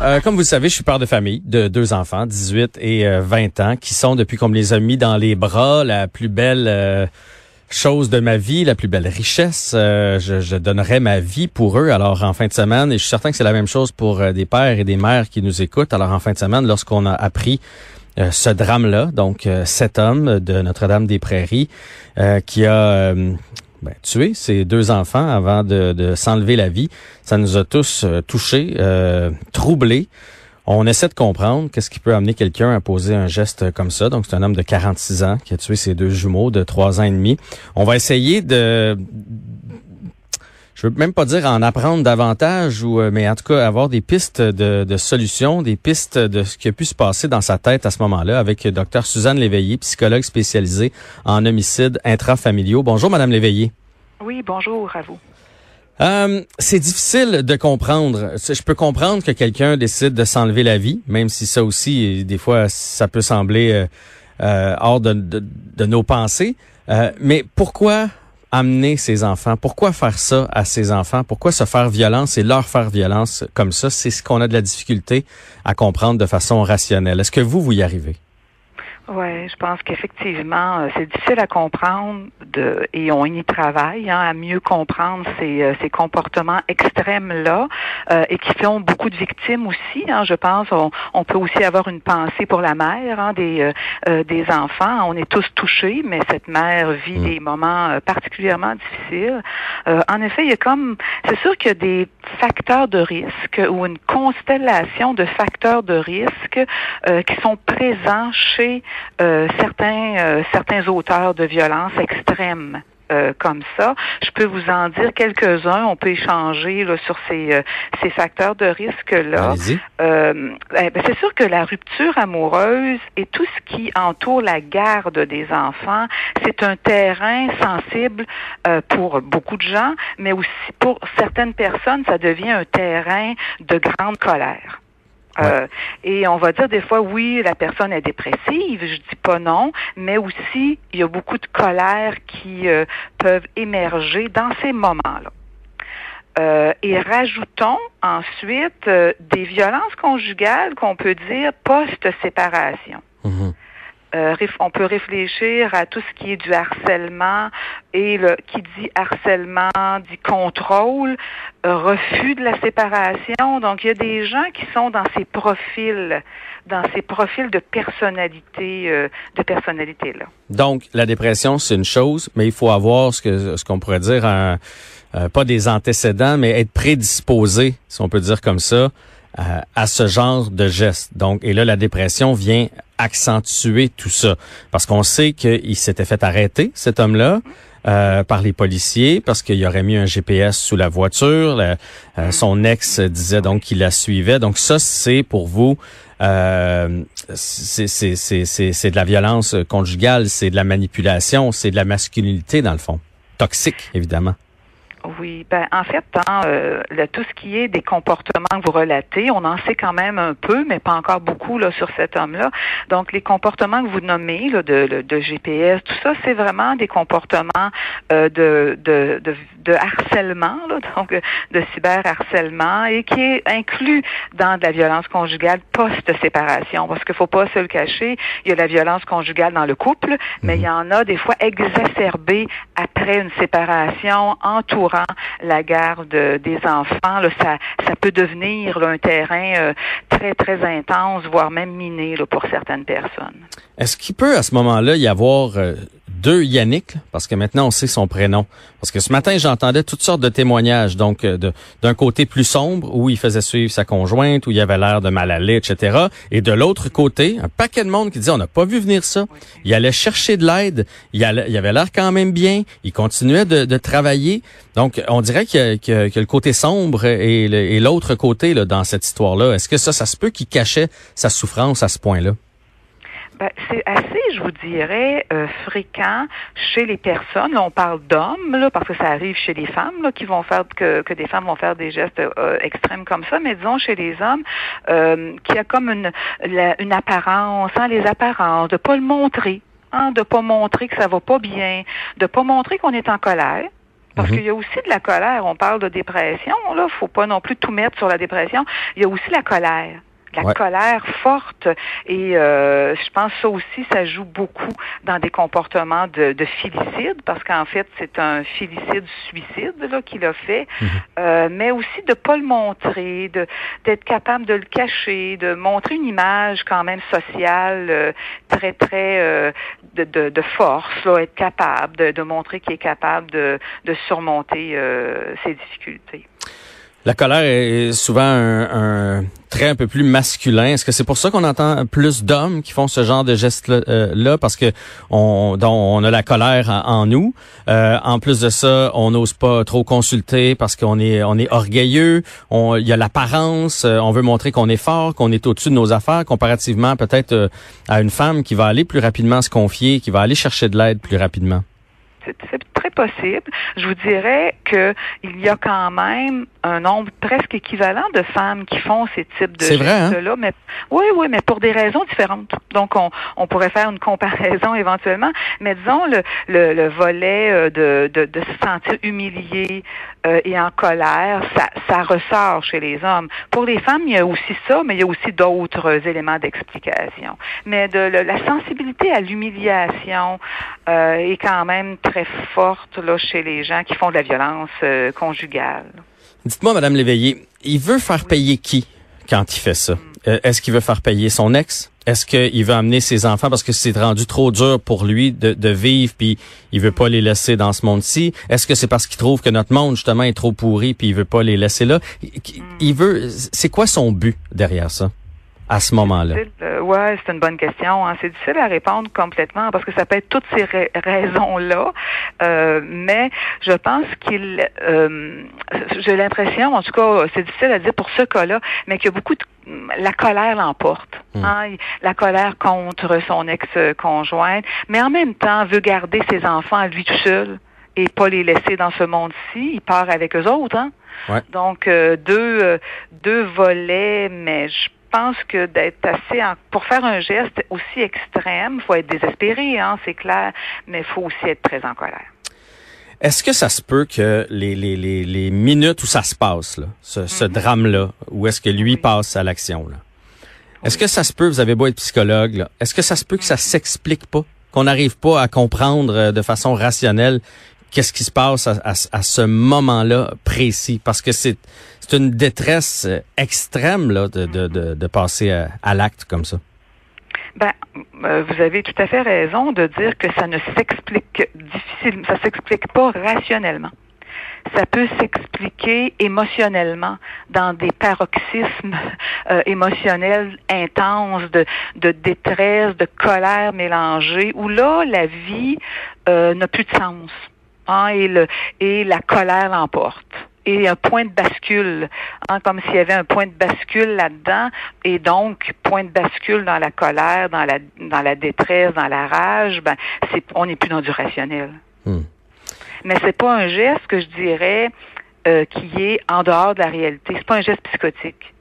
Euh, comme vous le savez, je suis père de famille de deux enfants, 18 et 20 ans, qui sont, depuis qu'on me les a mis dans les bras, la plus belle euh, chose de ma vie, la plus belle richesse. Euh, je, je, donnerais ma vie pour eux. Alors, en fin de semaine, et je suis certain que c'est la même chose pour des pères et des mères qui nous écoutent. Alors, en fin de semaine, lorsqu'on a appris ce drame-là, donc cet homme de Notre-Dame-des-Prairies, qui a ben, tuer ses deux enfants avant de, de s'enlever la vie. Ça nous a tous euh, touchés, euh, troublés. On essaie de comprendre qu'est-ce qui peut amener quelqu'un à poser un geste comme ça. Donc, c'est un homme de 46 ans qui a tué ses deux jumeaux de 3 ans et demi. On va essayer de je veux même pas dire en apprendre davantage ou euh, mais en tout cas avoir des pistes de, de, solutions, des pistes de ce qui a pu se passer dans sa tête à ce moment-là avec Dr Suzanne Léveillé, psychologue spécialisée en homicides intrafamiliaux. Bonjour madame Léveillé. Oui, bonjour à vous. Euh, c'est difficile de comprendre. Je peux comprendre que quelqu'un décide de s'enlever la vie, même si ça aussi, des fois, ça peut sembler euh, euh hors de, de, de, nos pensées. Euh, mais pourquoi amener ses enfants? Pourquoi faire ça à ses enfants? Pourquoi se faire violence et leur faire violence comme ça? C'est ce qu'on a de la difficulté à comprendre de façon rationnelle. Est-ce que vous, vous y arrivez? Oui, je pense qu'effectivement, euh, c'est difficile à comprendre de, et on y travaille hein, à mieux comprendre ces, euh, ces comportements extrêmes-là euh, et qui font beaucoup de victimes aussi. Hein, je pense on, on, peut aussi avoir une pensée pour la mère hein, des, des enfants. On est tous touchés, mais cette mère vit mm. des moments particulièrement difficiles. en effet, il y a comme, c'est sûr qu'il y a des facteurs de risque ou une constellation de facteurs de risque qui sont présents chez euh, certains, euh, certains auteurs de violence extrême. Euh, comme ça. Je peux vous en dire quelques-uns. On peut échanger là, sur ces, ces facteurs de risque-là. Ben, c'est sûr que la rupture amoureuse et tout ce qui entoure la garde des enfants, c'est un terrain sensible pour beaucoup de gens, mais aussi pour certaines personnes, ça devient un terrain de grande colère. Euh, et on va dire des fois, oui, la personne est dépressive, je dis pas non, mais aussi, il y a beaucoup de colère qui euh, peuvent émerger dans ces moments-là. Euh, et rajoutons ensuite des violences conjugales qu'on peut dire post-séparation. Mm-hmm. Euh, on peut réfléchir à tout ce qui est du harcèlement et le, qui dit harcèlement dit contrôle, euh, refus de la séparation. Donc il y a des gens qui sont dans ces profils, dans ces profils de personnalité, euh, de personnalité là. Donc la dépression c'est une chose, mais il faut avoir ce que ce qu'on pourrait dire un, pas des antécédents, mais être prédisposé, si on peut dire comme ça, à ce genre de geste. Donc, et là, la dépression vient accentuer tout ça. Parce qu'on sait qu'il s'était fait arrêter, cet homme-là. Euh, par les policiers parce qu'il aurait mis un GPS sous la voiture. Euh, son ex disait donc qu'il la suivait. Donc ça, c'est pour vous, euh, c'est de la violence conjugale, c'est de la manipulation, c'est de la masculinité dans le fond. Toxique, évidemment. Oui, ben en fait, hein, euh, tout ce qui est des comportements que vous relatez, on en sait quand même un peu, mais pas encore beaucoup là sur cet homme-là. Donc les comportements que vous nommez là, de, de, GPS, tout ça, c'est vraiment des comportements euh, de, de, de, harcèlement, là, donc de cyberharcèlement, et qui est inclus dans de la violence conjugale post-séparation, parce qu'il faut pas se le cacher, il y a la violence conjugale dans le couple, mais il y en a des fois exacerbée après une séparation, entourée la garde des enfants, ça peut devenir un terrain euh, très, très intense, voire même miné pour certaines personnes. Est-ce qu'il peut à ce moment-là y avoir euh, deux Yannick, parce que maintenant on sait son prénom. Parce que ce matin, j'entendais toutes sortes de témoignages, donc euh, d'un côté plus sombre, où il faisait suivre sa conjointe, où il avait l'air de mal aller, etc. Et de l'autre côté, un paquet de monde qui disait, on n'a pas vu venir ça. Il allait chercher de l'aide, il, avait l'air quand même bien, il continuait de, travailler. Donc, on dirait a le côté sombre et l'autre côté là, dans cette histoire-là. Est-ce que ça, ça se peut qu'il cachait sa souffrance à ce point-là? Ben, c'est assez, je vous dirais, euh, fréquent chez les personnes. on parle d'hommes, là, parce que ça arrive chez les femmes, là, qui vont faire que, que des femmes vont faire des gestes euh, extrêmes comme ça. Mais disons chez les hommes, euh, qui a comme une, une apparence, hein, les apparences, de pas le montrer, hein, de pas montrer que ça va pas bien, de pas montrer qu'on est en colère Parce mhm. qu'il y a aussi de la colère. On parle de dépression, là. Faut pas non plus tout mettre sur la dépression. Il y a aussi la colère la colère forte. Et euh, je pense que ça aussi, ça joue beaucoup dans des comportements de, de filicide, parce qu'en fait, c'est un filicide-suicide là qu'il a fait, mhm. euh, mais aussi de pas le montrer, de d'être capable de le cacher, de montrer une image quand même sociale euh, très très euh, de, de, de, force, là, être capable de, de montrer qu'il est capable de, de surmonter euh, ses difficultés. La colère est souvent un, trait un peu plus masculin. Est-ce que c'est pour ça qu'on entend plus d'hommes qui font ce genre de gestes-là, euh, parce que on, on a la colère en, nous. Euh, en plus de ça, on n'ose pas trop consulter parce qu'on est on est orgueilleux. Il y a l'apparence. Euh, on veut montrer qu'on est fort, qu'on est au-dessus de nos affaires, comparativement peut-être à une femme qui va aller plus rapidement se confier, qui va aller chercher de l'aide plus rapidement. Possible. Je vous dirais que il y a quand même un nombre presque équivalent de femmes qui font ces types de hein? gestes-là, mais oui, oui, mais pour des raisons différentes. Donc, on, on pourrait faire une comparaison éventuellement, mais disons le, le, le volet euh, de, de, de, se sentir humilié euh, et en colère, ça, ça ressort chez les hommes. Pour les femmes, il y a aussi ça, mais il y a aussi d'autres éléments d'explication. Mais de la sensibilité à l'humiliation euh, est quand même très forte là chez les gens qui font de la violence euh, conjugale. Dites-moi, Madame Léveillé, il veut faire payer qui quand il fait ça? Euh, est-ce qu'il veut faire payer son ex? Est-ce qu'il veut amener ses enfants parce que c'est rendu trop dur pour lui de, de, vivre puis il veut pas les laisser dans ce monde-ci? Est-ce que c'est parce qu'il trouve que notre monde justement est trop pourri puis il veut pas les laisser là? Il veut, c'est quoi son but derrière ça? À ce moment-là? Euh, ouais, c'est une bonne question. Hein. C'est difficile à répondre complètement parce que ça peut être toutes ces raisons-là. Euh, mais je pense qu'il, euh, j'ai l'impression, en tout cas, c'est difficile à dire pour ce cas-là, mais qu'il y a beaucoup de la colère l'emporte. Hmm. Hein. La colère contre son ex-conjointe, mais en même temps veut garder ses enfants à lui tout seul et pas les laisser dans ce monde-ci. Il part avec eux autres. Hein? Donc, deux, deux volets, mais je pense que d'être assez pour faire un geste aussi extrême, il faut être désespéré, hein, c'est clair, mais il faut aussi être très en colère. Est-ce que ça se peut que les, les, les, les minutes où ça se passe, là, ce, ce mhm. drame-là, où est-ce que lui passe à l'action, là, est-ce que ça se peut, vous avez beau être psychologue, est-ce que ça se peut que ça s'explique pas, qu'on n'arrive pas à comprendre euh, de façon rationnelle qu'est-ce qui se passe à, ce moment-là précis? Parce que c'est c'est une détresse euh, extrême là, de, de, de, de passer à, à l'acte comme ça. Ben, euh, vous avez tout à fait raison de dire que ça ne s'explique difficilement, ça s'explique pas rationnellement. Ça peut s'expliquer émotionnellement dans des paroxysmes euh, émotionnels intenses de, de détresse, de colère mélangée, où là, la vie euh, n'a plus de sens. Hein, et, le, et la colère l'emporte et un point de bascule, hein, comme s'il y avait un point de bascule là-dedans, et donc point de bascule dans la colère, dans la dans la détresse, dans la rage, ben c'est on n'est plus dans du rationnel. Hmm. Mais c'est pas un geste que je dirais euh, qui est en dehors de la réalité. C'est pas un geste psychotique.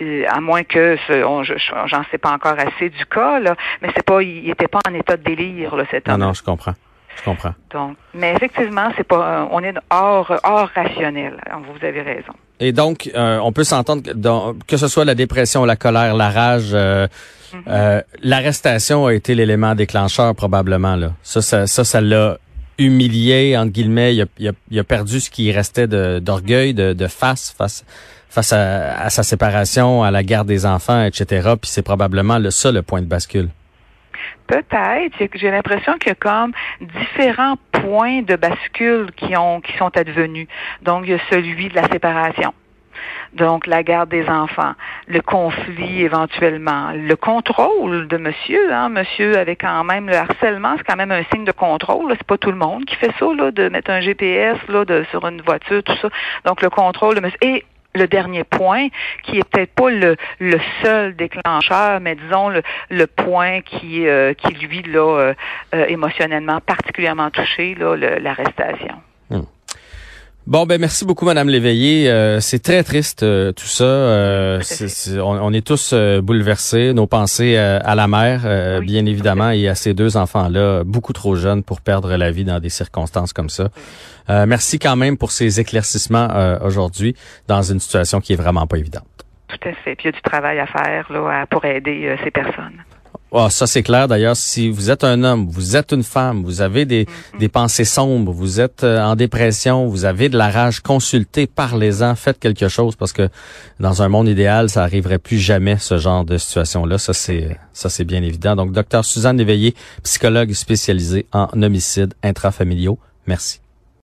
Euh, à moins que j'en sais pas encore assez du cas là, mais c'est pas il était pas en état de délire là cet homme. Non non, je comprends. Je comprends. Donc, mais effectivement, c'est pas, euh, on est hors, hors rationnel. Vous avez raison. Et donc, euh, on peut s'entendre que, que ce soit la dépression, la colère, la rage, euh, mm-hmm. l'arrestation a été l'élément déclencheur probablement là. Ça, ça, ça, l'a humilié entre guillemets. Il a, il, a, il a, perdu ce qui restait d'orgueil, de, de, face, face, face à, à, sa séparation, à la garde des enfants, etc. Puis c'est probablement le ça le point de bascule. Peut-être. J'ai l'impression qu'il y a comme différents points de bascule qui ont qui sont advenus. Donc, il y a celui de la séparation. Donc, la garde des enfants, le conflit éventuellement, le contrôle de monsieur, hein, monsieur avec quand même le harcèlement, c'est quand même un signe de contrôle. C'est pas tout le monde qui fait ça, là, de mettre un GPS là, de, sur une voiture, tout ça. Donc, le contrôle de monsieur. Le dernier point, qui est peut-être pas le, seul déclencheur, mais disons le, le point qui, euh, qui lui, là, euh, euh, émotionnellement particulièrement touché, là, l'arrestation. Bon, ben merci beaucoup, Madame Léveillé. Euh, c'est très triste euh, tout ça. Euh, on, est tous bouleversés. Nos pensées à la mère, bien évidemment, et à ces deux enfants-là, beaucoup trop jeunes pour perdre la vie dans des circonstances comme ça. merci quand même pour ces éclaircissements aujourd'hui dans une situation qui est vraiment pas évidente. Tout à fait. Puis il y a du travail à faire là, pour aider ces personnes. Oh, ça c'est clair d'ailleurs. Si vous êtes un homme, vous êtes une femme, vous avez des, mm-hmm. des pensées sombres, vous êtes euh, en dépression, vous avez de la rage, consultez, parlez-en, faites quelque chose parce que dans un monde idéal, ça arriverait plus jamais ce genre de situation-là. Ça c'est ça c'est bien évident. Donc, docteur Suzanne Éveillé, psychologue spécialisée en homicides intrafamiliaux. Merci.